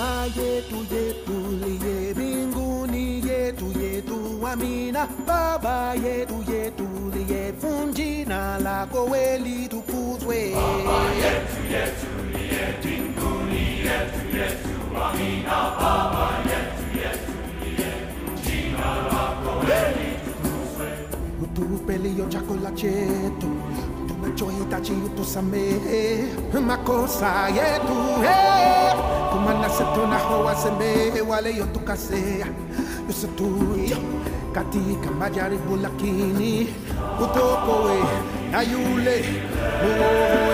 Baba yetu yetu liye mbinguni yetu yetu amina. Baba yetu yetu liye jina lako we litukuzwe. Baba yetu yetu liye mbinguni yetu yetu amina. Baba yetu yetu liye jina lako we litukuzwe. Utupe leo chakula chetu tunachohitaji utusamehe makosa yetu hey. Kumana setunaho wasamehe wale yotukasea yusituye katika majaribu lakini utokowe na yule muovu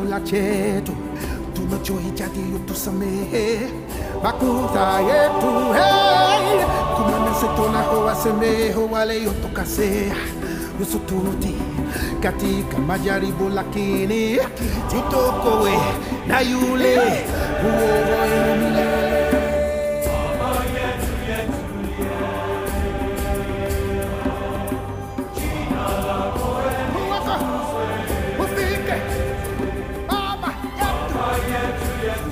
chakula chetu tunachohitaji utusamehe makosa yetu hey. kumana setunaho wasemehe wale yotukasea usututi katika majaribu lakini tutokowe na yule uovu milele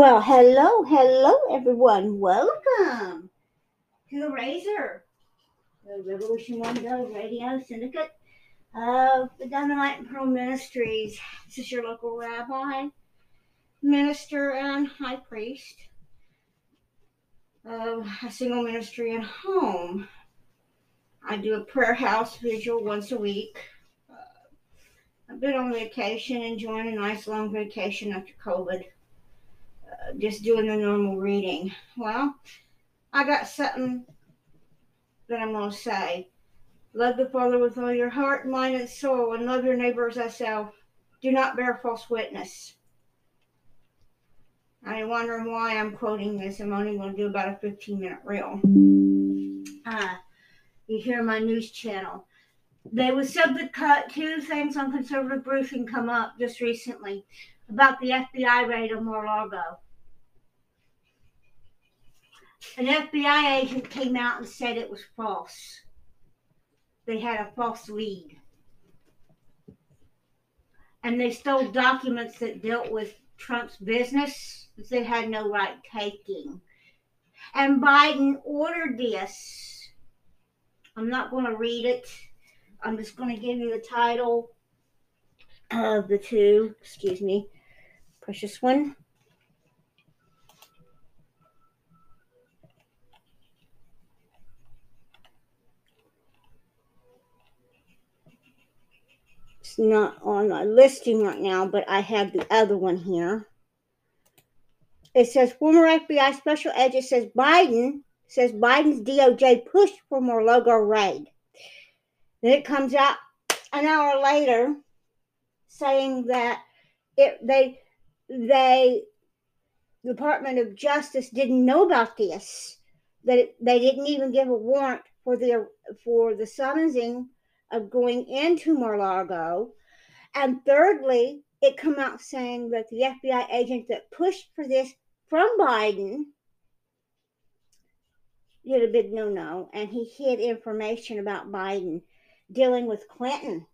Well, hello, hello, everyone. Welcome to the Razor, the Revolution One Go Radio Syndicate of the Dynamite and Pearl Ministries. This is your local rabbi, minister, and high priest of a single ministry and home. I do a prayer house vigil once a week. Uh, I've been on vacation, enjoying a nice long vacation after COVID just doing the normal reading. Well, I got something that I'm going to say. Love the Father with all your heart, mind, and soul, and love your neighbor as thyself. Do not bear false witness. I'm wondering why I'm quoting this. I'm only going to do about a 15 minute reel. Uh, you hear my news channel. They was subject cut two things on conservative briefing come up just recently about the FBI raid on Mar-a-Lago an FBI agent came out and said it was false. They had a false lead. And they stole documents that dealt with Trump's business that they had no right taking. And Biden ordered this. I'm not going to read it. I'm just going to give you the title of the two. Excuse me, precious one. It's not on my listing right now, but I have the other one here. It says former FBI special agent says Biden says Biden's DOJ pushed for Mar-a-Lago raid. Then it comes out an hour later saying that it they they Department of Justice didn't know about this. That it, they didn't even give a warrant for the for the summoning of going into Mar-Lago. And thirdly, it come out saying that the FBI agent that pushed for this from Biden did a big no-no, and he hid information about Biden dealing with Clinton.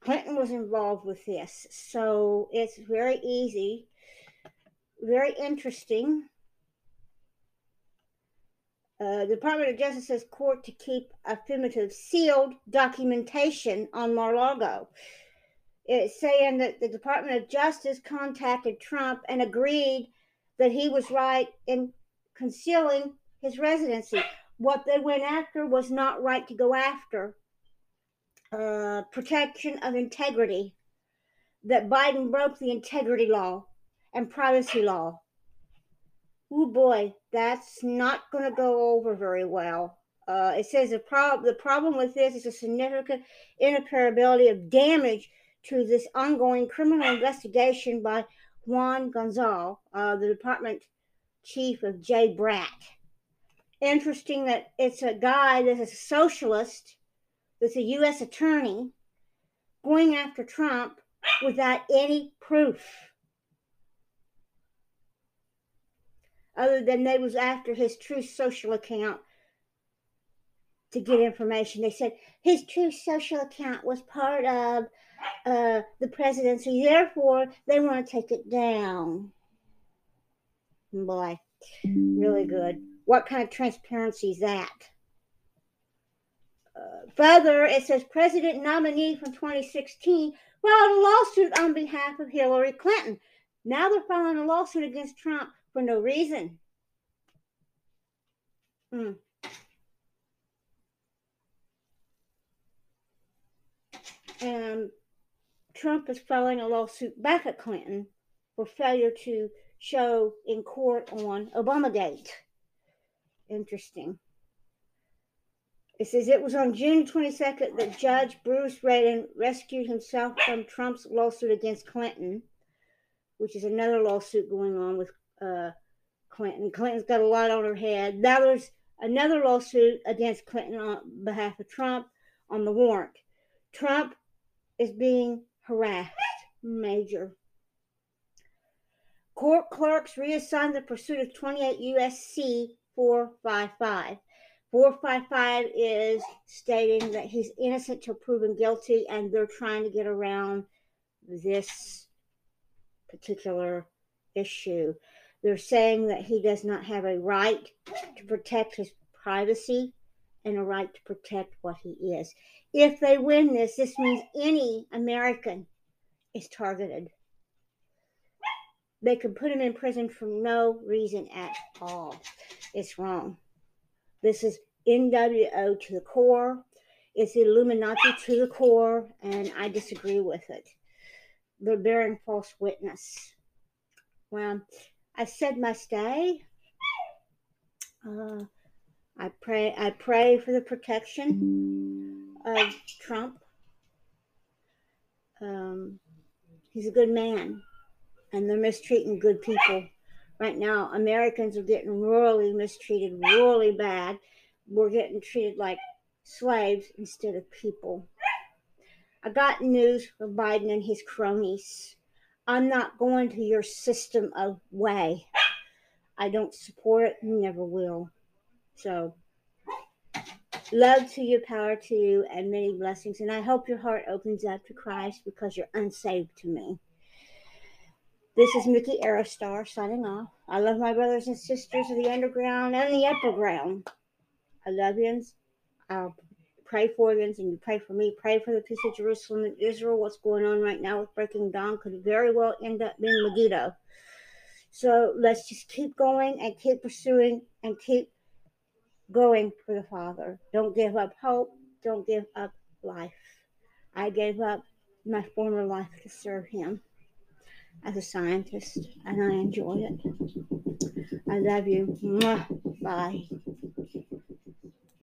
Clinton was involved with this, so it's very easy, very interesting uh, the Department of Justice says court to keep affirmative sealed documentation on Mar-Lago. It's saying that the Department of Justice contacted Trump and agreed that he was right in concealing his residency. What they went after was not right to go after. Uh, protection of integrity. That Biden broke the integrity law and privacy law oh boy, that's not going to go over very well. Uh, it says the, prob- the problem with this is a significant irreparability of damage to this ongoing criminal investigation by Juan Gonzalez, uh, the department chief of Jay Bratt. Interesting that it's a guy that's a socialist, that's a U.S. attorney, going after Trump without any proof. Other than they was after his Truth Social account to get information. They said his Truth Social account was part of uh, the presidency, therefore they want to take it down. Boy, really good. What kind of transparency is that? Uh, further, it says president nominee from 2016 filed a lawsuit on behalf of Hillary Clinton. Now they're filing a lawsuit against Trump for no reason. Mm. And Trump is filing a lawsuit back at Clinton for failure to show in court on Obamagate. Interesting. It says it was on June 22nd that Judge Bruce Reinhart rescued himself from Trump's lawsuit against Clinton, which is another lawsuit going on with uh, Clinton. Clinton's got a lot on her head. Now there's another lawsuit against Clinton on behalf of Trump on the warrant. Trump is being harassed, major. Court clerks reassigned the pursuit of 28 USC 455. 455 is stating that he's innocent till proven guilty, and they're trying to get around this particular issue. They're saying that he does not have a right to protect his privacy and a right to protect what he is. If they win this, this means any American is targeted. They could put him in prison for no reason at all. It's wrong. This is NWO to the core. It's Illuminati to the core, and I disagree with it. They're bearing false witness. Well, I said my stay. Uh, I pray. I pray for the protection of Trump. Um, he's a good man, and they're mistreating good people right now. Americans are getting really mistreated, really bad. We're getting treated like slaves instead of people. I got news for Biden and his cronies. I'm not going to your system of way. I don't support it, and never will. So, love to you, power to you, and many blessings. And I hope your heart opens up to Christ because you're unsaved to me. This is Mickey Aerostar signing off. I love my brothers and sisters of the underground and the upper ground. I love you. And I'll pray for you and you pray for me. Pray for the peace of Jerusalem and Israel. What's going on right now with Breaking Dawn could very well end up being Megiddo. So let's just keep going and keep pursuing and keep going for the Father. Don't give up hope. Don't give up life. I gave up my former life to serve Him as a scientist, and I enjoy it. I love you. Bye.